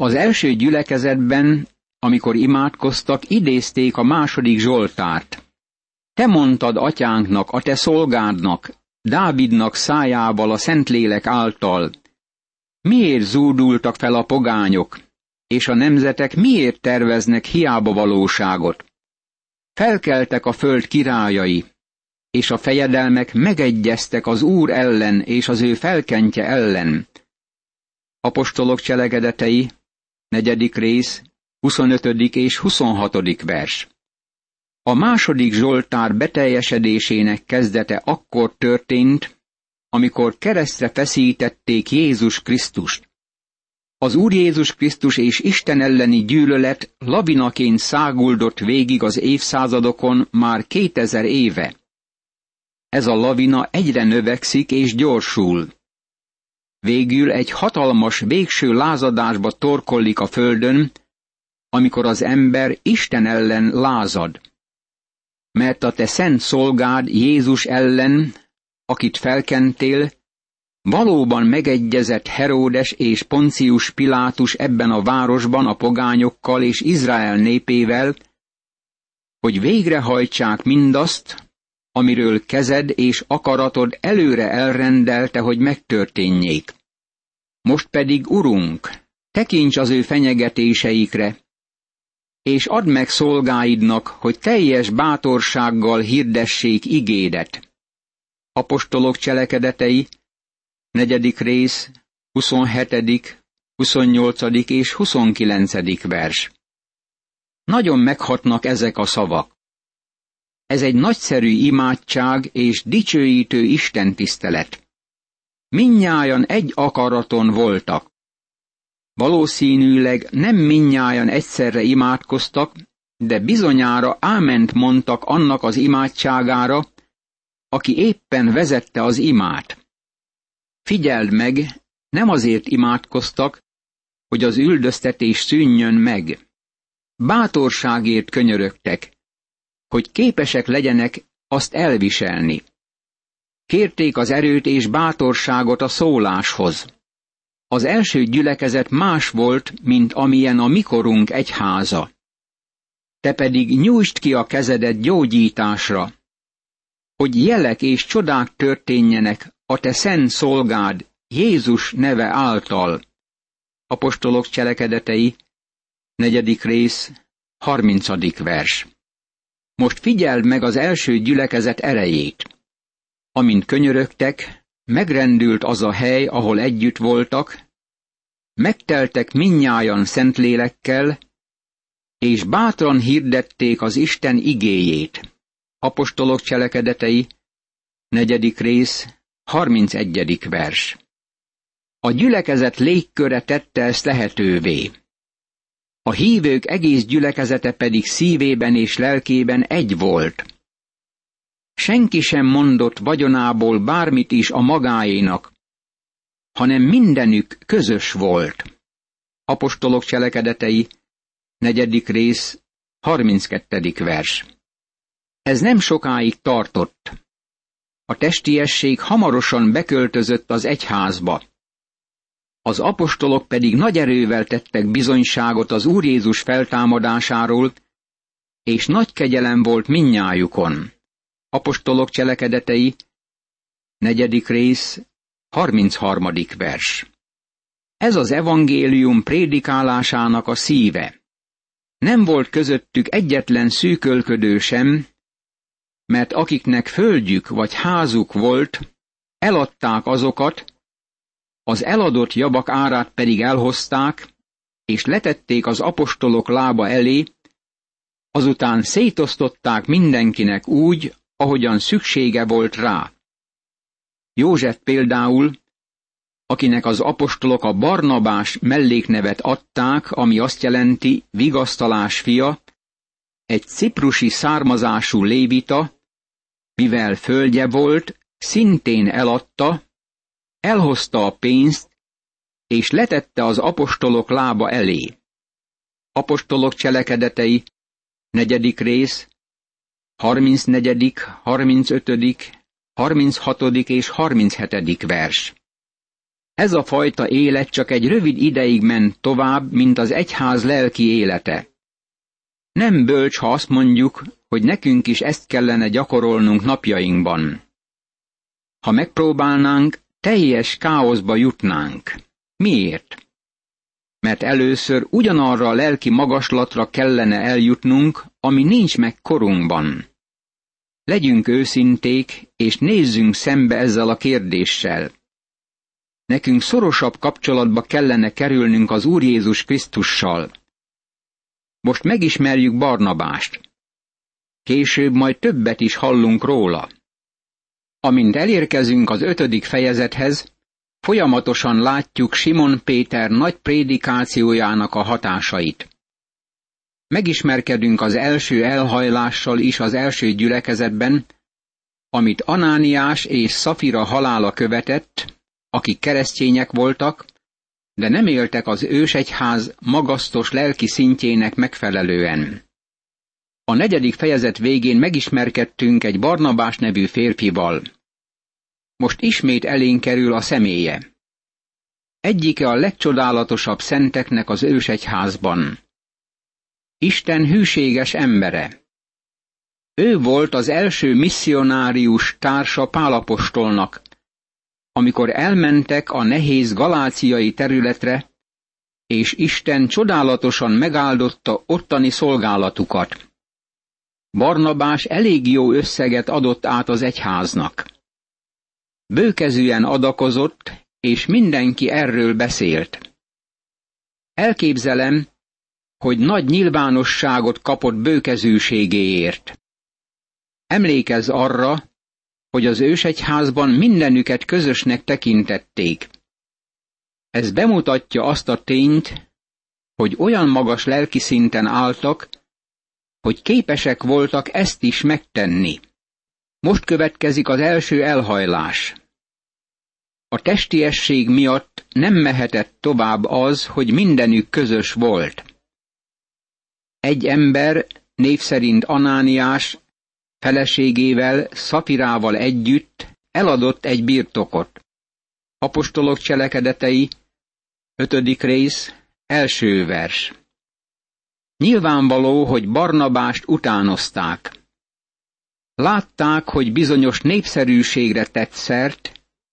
Az első gyülekezetben, amikor imádkoztak, idézték a második Zsoltárt. Te mondtad atyánknak, a te szolgádnak, Dávidnak szájával a Szentlélek által, miért zúdultak fel a pogányok, és a nemzetek miért terveznek hiába valóságot? Felkeltek a föld királyai, és a fejedelmek megegyeztek az Úr ellen és az ő felkentje ellen. Apostolok cselekedetei, negyedik rész, 25. és 26. vers. A második Zsoltár beteljesedésének kezdete akkor történt, amikor keresztre feszítették Jézus Krisztust. Az Úr Jézus Krisztus és Isten elleni gyűlölet lavinaként száguldott végig az évszázadokon már kétezer éve. Ez a lavina egyre növekszik és gyorsul. Végül egy hatalmas végső lázadásba torkollik a földön, amikor az ember Isten ellen lázad. Mert a te szent szolgád Jézus ellen, akit felkentél, valóban megegyezett Heródes és Poncius Pilátus ebben a városban a pogányokkal és Izrael népével, hogy végrehajtsák mindazt, amiről kezed és akaratod előre elrendelte, hogy megtörténjék. Most pedig, Urunk, tekints az ő fenyegetéseikre, és add meg szolgáidnak, hogy teljes bátorsággal hirdessék igédet. Apostolok cselekedetei, negyedik rész, 27., 28. és 29. vers. Nagyon meghatnak ezek a szavak. Ez egy nagyszerű imádság és dicsőítő Isten tisztelet. Minnyájan egy akaraton voltak. Valószínűleg nem minnyájan egyszerre imádkoztak, de bizonyára áment mondtak annak az imádságára, aki éppen vezette az imát. Figyeld meg, nem azért imádkoztak, hogy az üldöztetés szűnjön meg. Bátorságért könyörögtek, hogy képesek legyenek azt elviselni. Kérték az erőt és bátorságot a szóláshoz. Az első gyülekezet más volt, mint amilyen a mikorunk egyháza. Te pedig nyújtsd ki a kezedet gyógyításra, hogy jelek és csodák történjenek a te szent szolgád Jézus neve által. Apostolok cselekedetei, negyedik rész, harmincadik vers. Most figyeld meg az első gyülekezet erejét. Amint könyörögtek, megrendült az a hely, ahol együtt voltak, megteltek minnyájan szentlélekkel, és bátran hirdették az Isten igéjét. Apostolok cselekedetei, negyedik rész, 31. vers. A gyülekezet légköre tette ezt lehetővé. A hívők egész gyülekezete pedig szívében és lelkében egy volt. Senki sem mondott vagyonából bármit is a magáénak, hanem mindenük közös volt. Apostolok cselekedetei, negyedik rész, 32. vers. Ez nem sokáig tartott. A testiesség hamarosan beköltözött az egyházba. Az apostolok pedig nagy erővel tettek bizonyságot az Úr Jézus feltámadásáról, és nagy kegyelem volt minnyájukon. Apostolok cselekedetei, negyedik rész, 33. vers. Ez az evangélium prédikálásának a szíve. Nem volt közöttük egyetlen szűkölködő sem, mert akiknek földjük vagy házuk volt, eladták azokat, az eladott javak árát pedig elhozták, és letették az apostolok lába elé, azután szétosztották mindenkinek úgy, ahogyan szüksége volt rá. József például, akinek az apostolok a Barnabás melléknevet adták, ami azt jelenti vigasztalás fia, egy ciprusi származású lévita, mivel földje volt, szintén eladta, elhozta a pénzt, és letette az apostolok lába elé. Apostolok cselekedetei, negyedik rész, 34., 35., 36. és 37. vers. Ez a fajta élet csak egy rövid ideig ment tovább, mint az egyház lelki élete. Nem bölcs, ha azt mondjuk, hogy nekünk is ezt kellene gyakorolnunk napjainkban. Ha megpróbálnánk, teljes káoszba jutnánk. Miért? Mert először ugyanarra a lelki magaslatra kellene eljutnunk, ami nincs meg korunkban. Legyünk őszinték, és nézzünk szembe ezzel a kérdéssel. Nekünk szorosabb kapcsolatba kellene kerülnünk az Úr Jézus Krisztussal. Most megismerjük Barnabást. Később majd többet is hallunk róla. Amint elérkezünk az ötödik fejezethez, folyamatosan látjuk Simon Péter nagy prédikációjának a hatásait. Megismerkedünk az első elhajlással is az első gyülekezetben, amit Anániás és Szafira halála követett, akik keresztények voltak, de nem éltek az ősegyház magasztos lelki szintjének megfelelően. A negyedik fejezet végén megismerkedtünk egy Barnabás nevű férfival. Most ismét elénk kerül a személye. Egyike a legcsodálatosabb szenteknek az ősegyházban. Isten hűséges embere. Ő volt az első misszionárius társa Pálapostolnak, amikor elmentek a nehéz galáciai területre, és Isten csodálatosan megáldotta ottani szolgálatukat. Barnabás elég jó összeget adott át az egyháznak. Bőkezűen adakozott, és mindenki erről beszélt. Elképzelem, hogy nagy nyilvánosságot kapott bőkezűségéért. Emlékez arra, hogy az ősegyházban mindenüket közösnek tekintették. Ez bemutatja azt a tényt, hogy olyan magas lelki szinten álltak, hogy képesek voltak ezt is megtenni. Most következik az első elhajlás. A testiesség miatt nem mehetett tovább az, hogy mindenük közös volt. Egy ember, név szerint Anániás, feleségével, Szafirával együtt eladott egy birtokot. Apostolok cselekedetei, ötödik rész, első vers. Nyilvánvaló, hogy Barnabást utánozták. Látták, hogy bizonyos népszerűségre tett szert,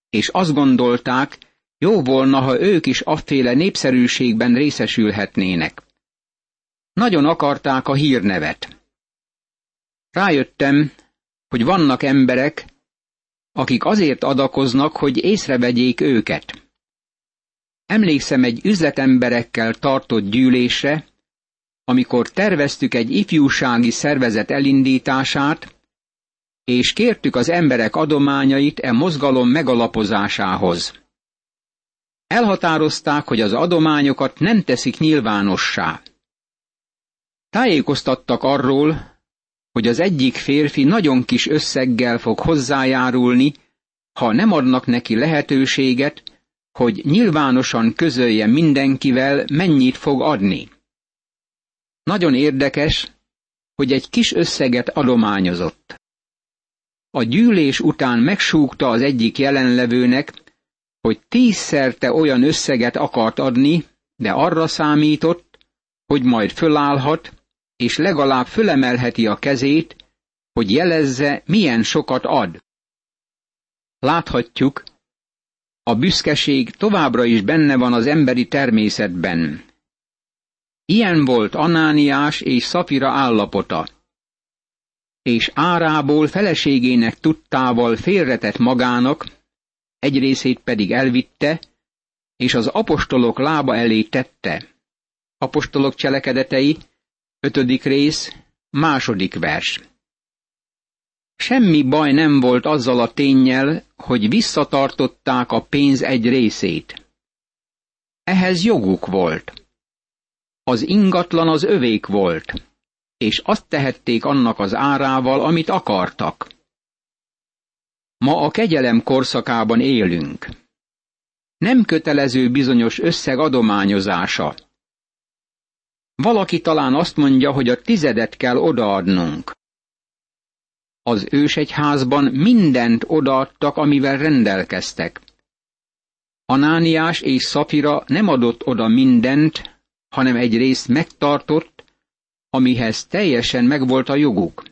és azt gondolták, jó volna, ha ők is afféle népszerűségben részesülhetnének. Nagyon akarták a hírnevet. Rájöttem, hogy vannak emberek, akik azért adakoznak, hogy észrevegyék őket. Emlékszem egy üzletemberekkel tartott gyűlésre, amikor terveztük egy ifjúsági szervezet elindítását, és kértük az emberek adományait e mozgalom megalapozásához. Elhatározták, hogy az adományokat nem teszik nyilvánossá. Tájékoztattak arról, hogy az egyik férfi nagyon kis összeggel fog hozzájárulni, ha nem adnak neki lehetőséget, hogy nyilvánosan közölje mindenkivel, mennyit fog adni. Nagyon érdekes, hogy egy kis összeget adományozott. A gyűlés után megsúgta az egyik jelenlevőnek, hogy tízszerte olyan összeget akart adni, de arra számított, hogy majd fölállhat, és legalább fölemelheti a kezét, hogy jelezze, milyen sokat ad. Láthatjuk, a büszkeség továbbra is benne van az emberi természetben. Ilyen volt Anániás és Szafira állapota. És árából feleségének tudtával félretett magának, egy részét pedig elvitte, és az apostolok lába elé tette. Apostolok cselekedetei, ötödik rész, második vers. Semmi baj nem volt azzal a tényel, hogy visszatartották a pénz egy részét. Ehhez joguk volt. Az ingatlan az övék volt, és azt tehették annak az árával, amit akartak. Ma a kegyelem korszakában élünk. Nem kötelező bizonyos összeg adományozása. Valaki talán azt mondja, hogy a tizedet kell odaadnunk. Az ősegyházban mindent odaadtak, amivel rendelkeztek. Anániás és Szafira nem adott oda mindent, hanem egy részt megtartott, amihez teljesen megvolt a joguk.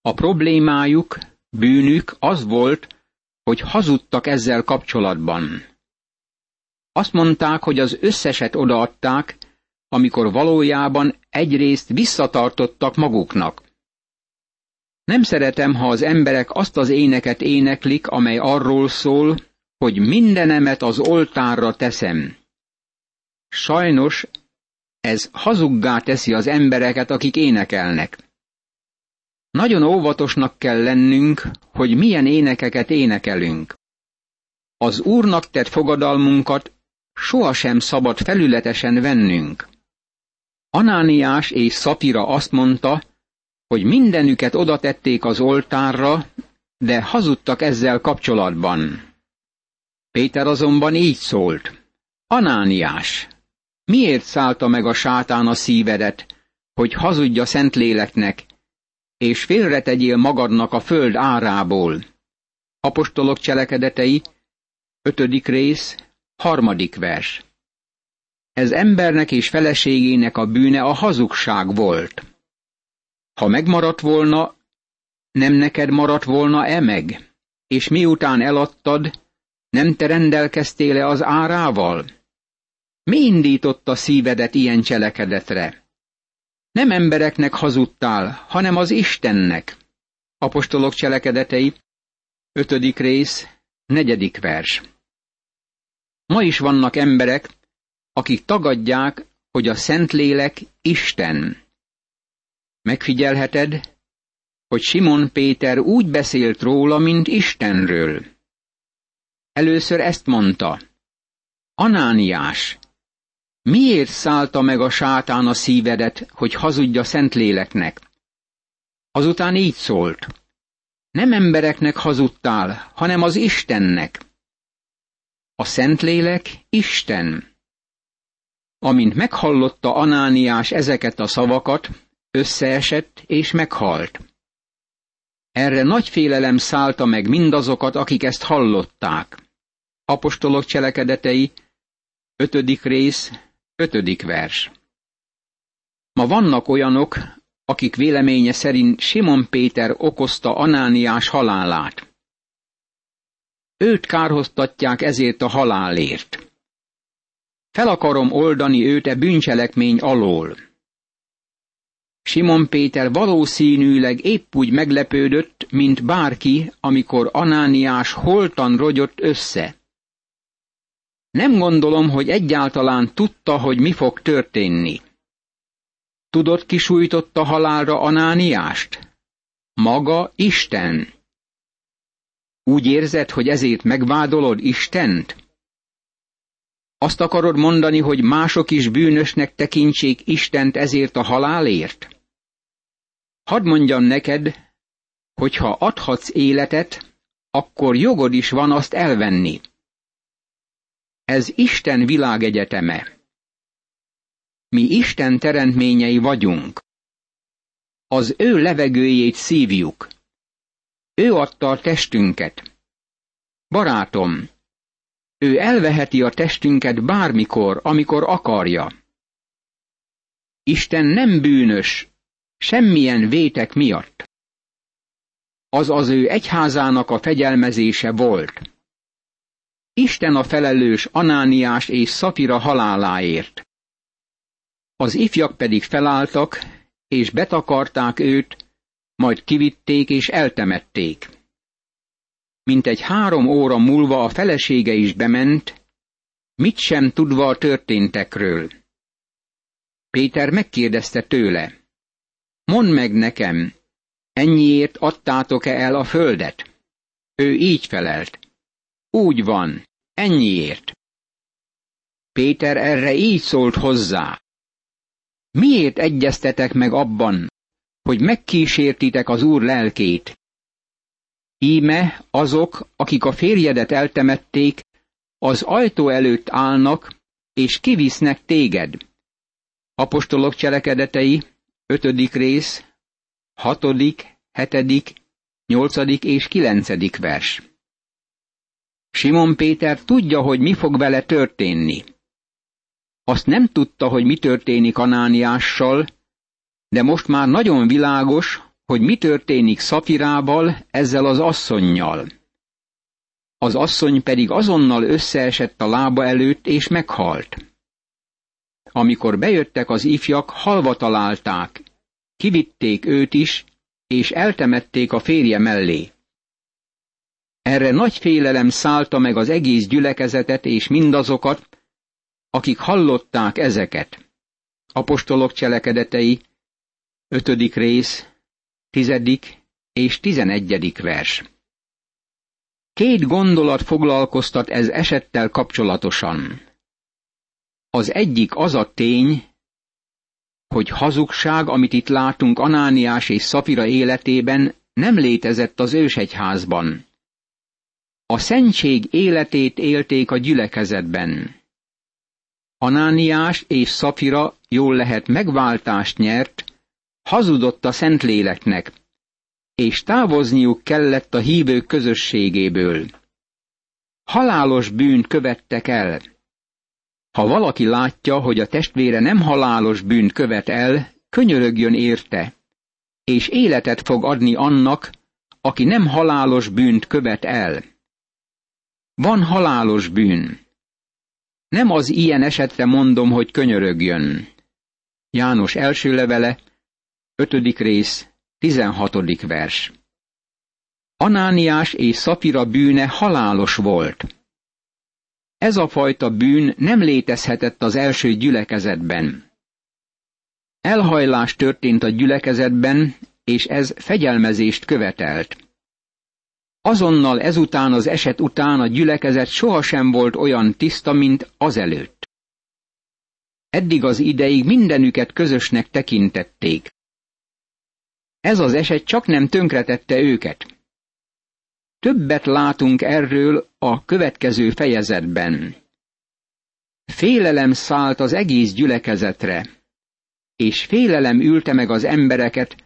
A problémájuk, bűnük az volt, hogy hazudtak ezzel kapcsolatban. Azt mondták, hogy az összeset odaadták, amikor valójában egyrészt visszatartottak maguknak. Nem szeretem, ha az emberek azt az éneket éneklik, amely arról szól, hogy mindenemet az oltárra teszem. Sajnos ez hazuggá teszi az embereket, akik énekelnek. Nagyon óvatosnak kell lennünk, hogy milyen énekeket énekelünk. Az Úrnak tett fogadalmunkat sohasem szabad felületesen vennünk. Anániás és Szapira azt mondta, hogy mindenüket oda tették az oltárra, de hazudtak ezzel kapcsolatban. Péter azonban így szólt. Anániás, miért szállta meg a sátán a szívedet, hogy hazudja Szentléleknek, és félretegyél magadnak a föld árából? Apostolok cselekedetei, ötödik rész, harmadik vers. Ez embernek és feleségének a bűne a hazugság volt. Ha megmaradt volna, nem neked maradt volna-e meg? És miután eladtad, nem te rendelkeztél-e az árával? Mi indította szívedet ilyen cselekedetre? Nem embereknek hazudtál, hanem az Istennek. Apostolok cselekedetei, ötödik rész, negyedik vers. Ma is vannak emberek, akik tagadják, hogy a Szentlélek Isten. Megfigyelheted, hogy Simon Péter úgy beszélt róla, mint Istenről. Először ezt mondta. Anániás, miért szállta meg a sátán a szívedet, hogy hazudja Szentléleknek? Azután így szólt. Nem embereknek hazudtál, hanem az Istennek. A Szentlélek Isten. Amint meghallotta Anániás ezeket a szavakat, összeesett és meghalt. Erre nagy félelem szállta meg mindazokat, akik ezt hallották. Apostolok cselekedetei, ötödik rész, ötödik vers. Ma vannak olyanok, akik véleménye szerint Simon Péter okozta Anániás halálát. Őt kárhoztatják ezért a halálért. Fel akarom oldani őt e bűncselekmény alól. Simon Péter valószínűleg épp úgy meglepődött, mint bárki, amikor Anániás holtan rogyott össze. Nem gondolom, hogy egyáltalán tudta, hogy mi fog történni. Tudod, ki sújtotta halálra Anániást? Maga Isten. Úgy érzed, hogy ezért megvádolod Istent? Azt akarod mondani, hogy mások is bűnösnek tekintsék Istent ezért a halálért? Hadd mondjam neked, hogy ha adhatsz életet, akkor jogod is van azt elvenni. Ez Isten világegyeteme. Mi Isten teremtményei vagyunk. Az ő levegőjét szívjuk. Ő adta a testünket. Barátom, ő elveheti a testünket bármikor, amikor akarja. Isten nem bűnös, semmilyen vétek miatt. Az az ő egyházának a fegyelmezése volt. Isten a felelős Anániás és Szafira haláláért. Az ifjak pedig felálltak, és betakarták őt, majd kivitték és eltemették. Mintegy három óra múlva a felesége is bement, mit sem tudva a történtekről. Péter megkérdezte tőle, mondd meg nekem, ennyiért adtátok-e el a földet? Ő így felelt, úgy van, ennyiért. Péter erre így szólt hozzá. Miért egyeztetek meg abban, hogy megkísértitek az Úr lelkét? Íme azok, akik a férjedet eltemették, az ajtó előtt állnak, és kivisznek téged. Apostolok cselekedetei, ötödik rész, hatodik, hetedik, nyolcadik és kilencedik vers. Simon Péter tudja, hogy mi fog vele történni. Azt nem tudta, hogy mi történik Anániással, de most már nagyon világos, hogy mi történik Szafirával, ezzel az asszonnyal. Az asszony pedig azonnal összeesett a lába előtt, és meghalt. Amikor bejöttek az ifjak, halva találták, kivitték őt is, és eltemették a férje mellé. Erre nagy félelem szállta meg az egész gyülekezetet és mindazokat, akik hallották ezeket. Apostolok cselekedetei, ötödik rész, tizedik és tizenegyedik vers. Két gondolat foglalkoztat ez esettel kapcsolatosan. Az egyik az a tény, hogy hazugság, amit itt látunk Anániás és Szafira életében, nem létezett az ősegyházban. A szentség életét élték a gyülekezetben. Anániás és Szafira jól lehet megváltást nyert, hazudott a Szentléleknek, és távozniuk kellett a hívők közösségéből. Halálos bűnt követtek el. Ha valaki látja, hogy a testvére nem halálos bűnt követ el, könyörögjön érte, és életet fog adni annak, aki nem halálos bűnt követ el. Van halálos bűn. Nem az ilyen esetre mondom, hogy könyörögjön. János első levele, ötödik rész, tizenhatodik vers. Anániás és Szafira bűne halálos volt. Ez a fajta bűn nem létezhetett az első gyülekezetben. Elhajlás történt a gyülekezetben, és ez fegyelmezést követelt. Azonnal ezután az eset után a gyülekezet sohasem volt olyan tiszta, mint azelőtt. Eddig az ideig mindenüket közösnek tekintették. Ez az eset csak nem tönkretette őket. Többet látunk erről a következő fejezetben. Félelem szállt az egész gyülekezetre, és félelem ülte meg az embereket,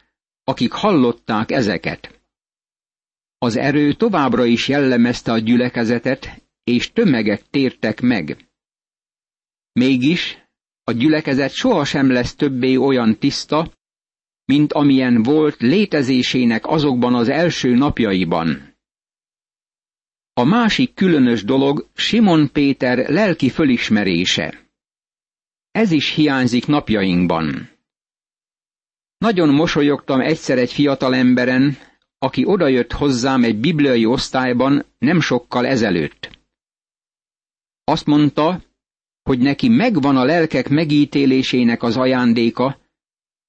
akik hallották ezeket. Az erő továbbra is jellemezte a gyülekezetet, és tömegek tértek meg. Mégis a gyülekezet sohasem lesz többé olyan tiszta, mint amilyen volt létezésének azokban az első napjaiban. A másik különös dolog Simon Péter lelki fölismerése. Ez is hiányzik napjainkban. Nagyon mosolyogtam egyszer egy fiatal emberen, aki odajött hozzám egy bibliai osztályban nem sokkal ezelőtt. Azt mondta, hogy neki megvan a lelkek megítélésének az ajándéka,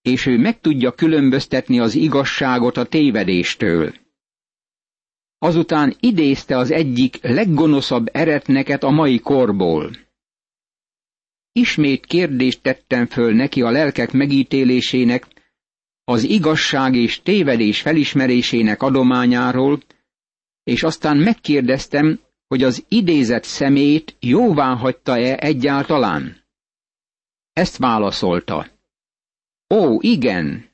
és ő meg tudja különböztetni az igazságot a tévedéstől. Azután idézte az egyik leggonoszabb eretneket a mai korból. Ismét kérdést tettem föl neki a lelkek megítélésének, az igazság és tévedés felismerésének adományáról, és aztán megkérdeztem, hogy az idézett szemét jóvá hagyta-e egyáltalán. Ezt válaszolta. Ó, igen,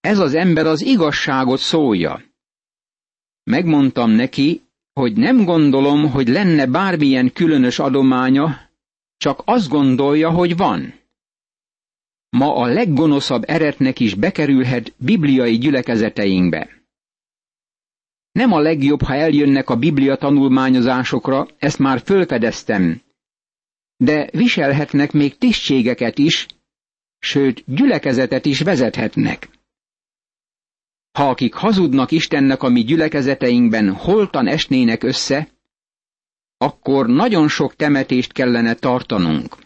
ez az ember az igazságot szólja. Megmondtam neki, hogy nem gondolom, hogy lenne bármilyen különös adománya, csak azt gondolja, hogy van. Ma a leggonoszabb eretnek is bekerülhet bibliai gyülekezeteinkbe. Nem a legjobb, ha eljönnek a biblia tanulmányozásokra, ezt már fölfedeztem, de viselhetnek még tisztségeket is, sőt gyülekezetet is vezethetnek. Ha akik hazudnak Istennek a mi gyülekezeteinkben holtan esnének össze, akkor nagyon sok temetést kellene tartanunk.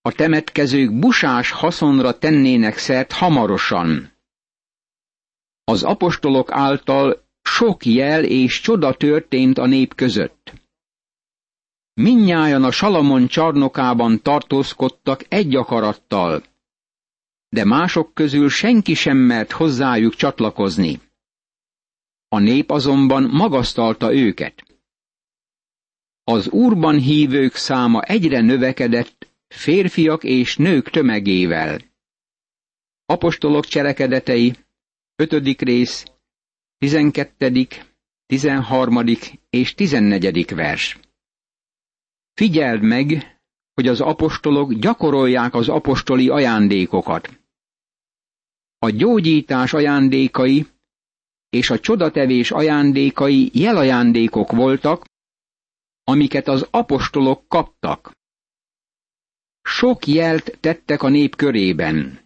A temetkezők busás haszonra tennének szert hamarosan. Az apostolok által sok jel és csoda történt a nép között. Minnyájan a Salamon csarnokában tartózkodtak egy akarattal, de mások közül senki sem mert hozzájuk csatlakozni. A nép azonban magasztalta őket. Az úrban hívők száma egyre növekedett férfiak és nők tömegével. Apostolok cselekedetei, 5. rész, 12., 13. és 14. vers. Figyeld meg, hogy az apostolok gyakorolják az apostoli ajándékokat. A gyógyítás ajándékai és a csodatevés ajándékai jelajándékok voltak, amiket az apostolok kaptak. Sok jelt tettek a nép körében.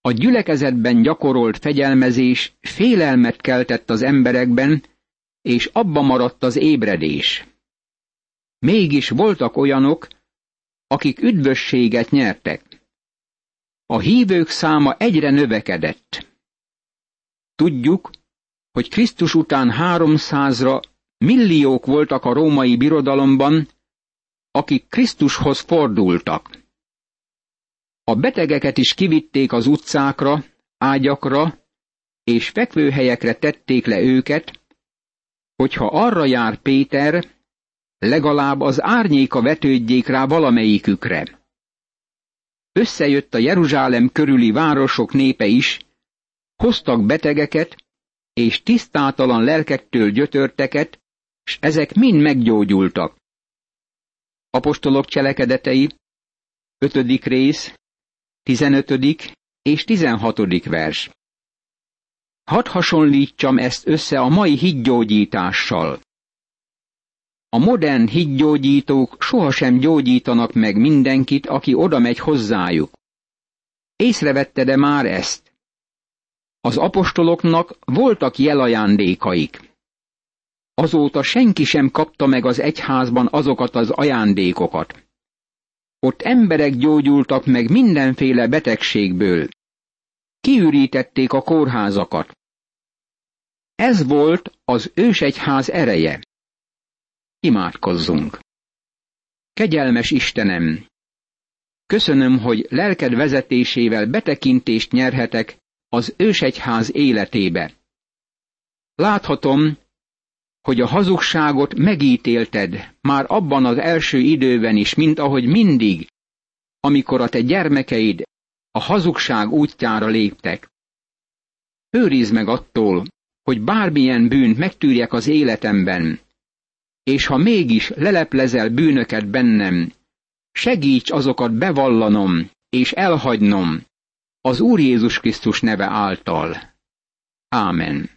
A gyülekezetben gyakorolt fegyelmezés félelmet keltett az emberekben, és abba maradt az ébredés. Mégis voltak olyanok, akik üdvösséget nyertek. A hívők száma egyre növekedett. Tudjuk, hogy Krisztus után háromszázra milliók voltak a római birodalomban, akik Krisztushoz fordultak. A betegeket is kivitték az utcákra, ágyakra, és fekvőhelyekre tették le őket, hogyha arra jár Péter, legalább az árnyéka vetődjék rá valamelyikükre. Összejött a Jeruzsálem körüli városok népe is, hoztak betegeket, és tisztátalan lelkektől gyötörteket, s ezek mind meggyógyultak. Apostolok cselekedetei, ötödik rész, 15. és 16. vers. Hadd hasonlítsam ezt össze a mai hídgyógyítással. A modern hídgyógyítók sohasem gyógyítanak meg mindenkit, aki oda megy hozzájuk. Észrevette-e már ezt? Az apostoloknak voltak jelajándékaik. Azóta senki sem kapta meg az egyházban azokat az ajándékokat. Ott emberek gyógyultak meg mindenféle betegségből. Kiürítették a kórházakat. Ez volt az ősegyház ereje. Imádkozzunk! Kegyelmes Istenem! Köszönöm, hogy lelked vezetésével betekintést nyerhetek az ősegyház életébe. Láthatom, hogy a hazugságot megítélted már abban az első időben is, mint ahogy mindig, amikor a te gyermekeid a hazugság útjára léptek. Őrizd meg attól, hogy bármilyen bűnt megtűrjek az életemben, és ha mégis leleplezel bűnöket bennem, segíts azokat bevallanom és elhagynom az Úr Jézus Krisztus neve által. Ámen.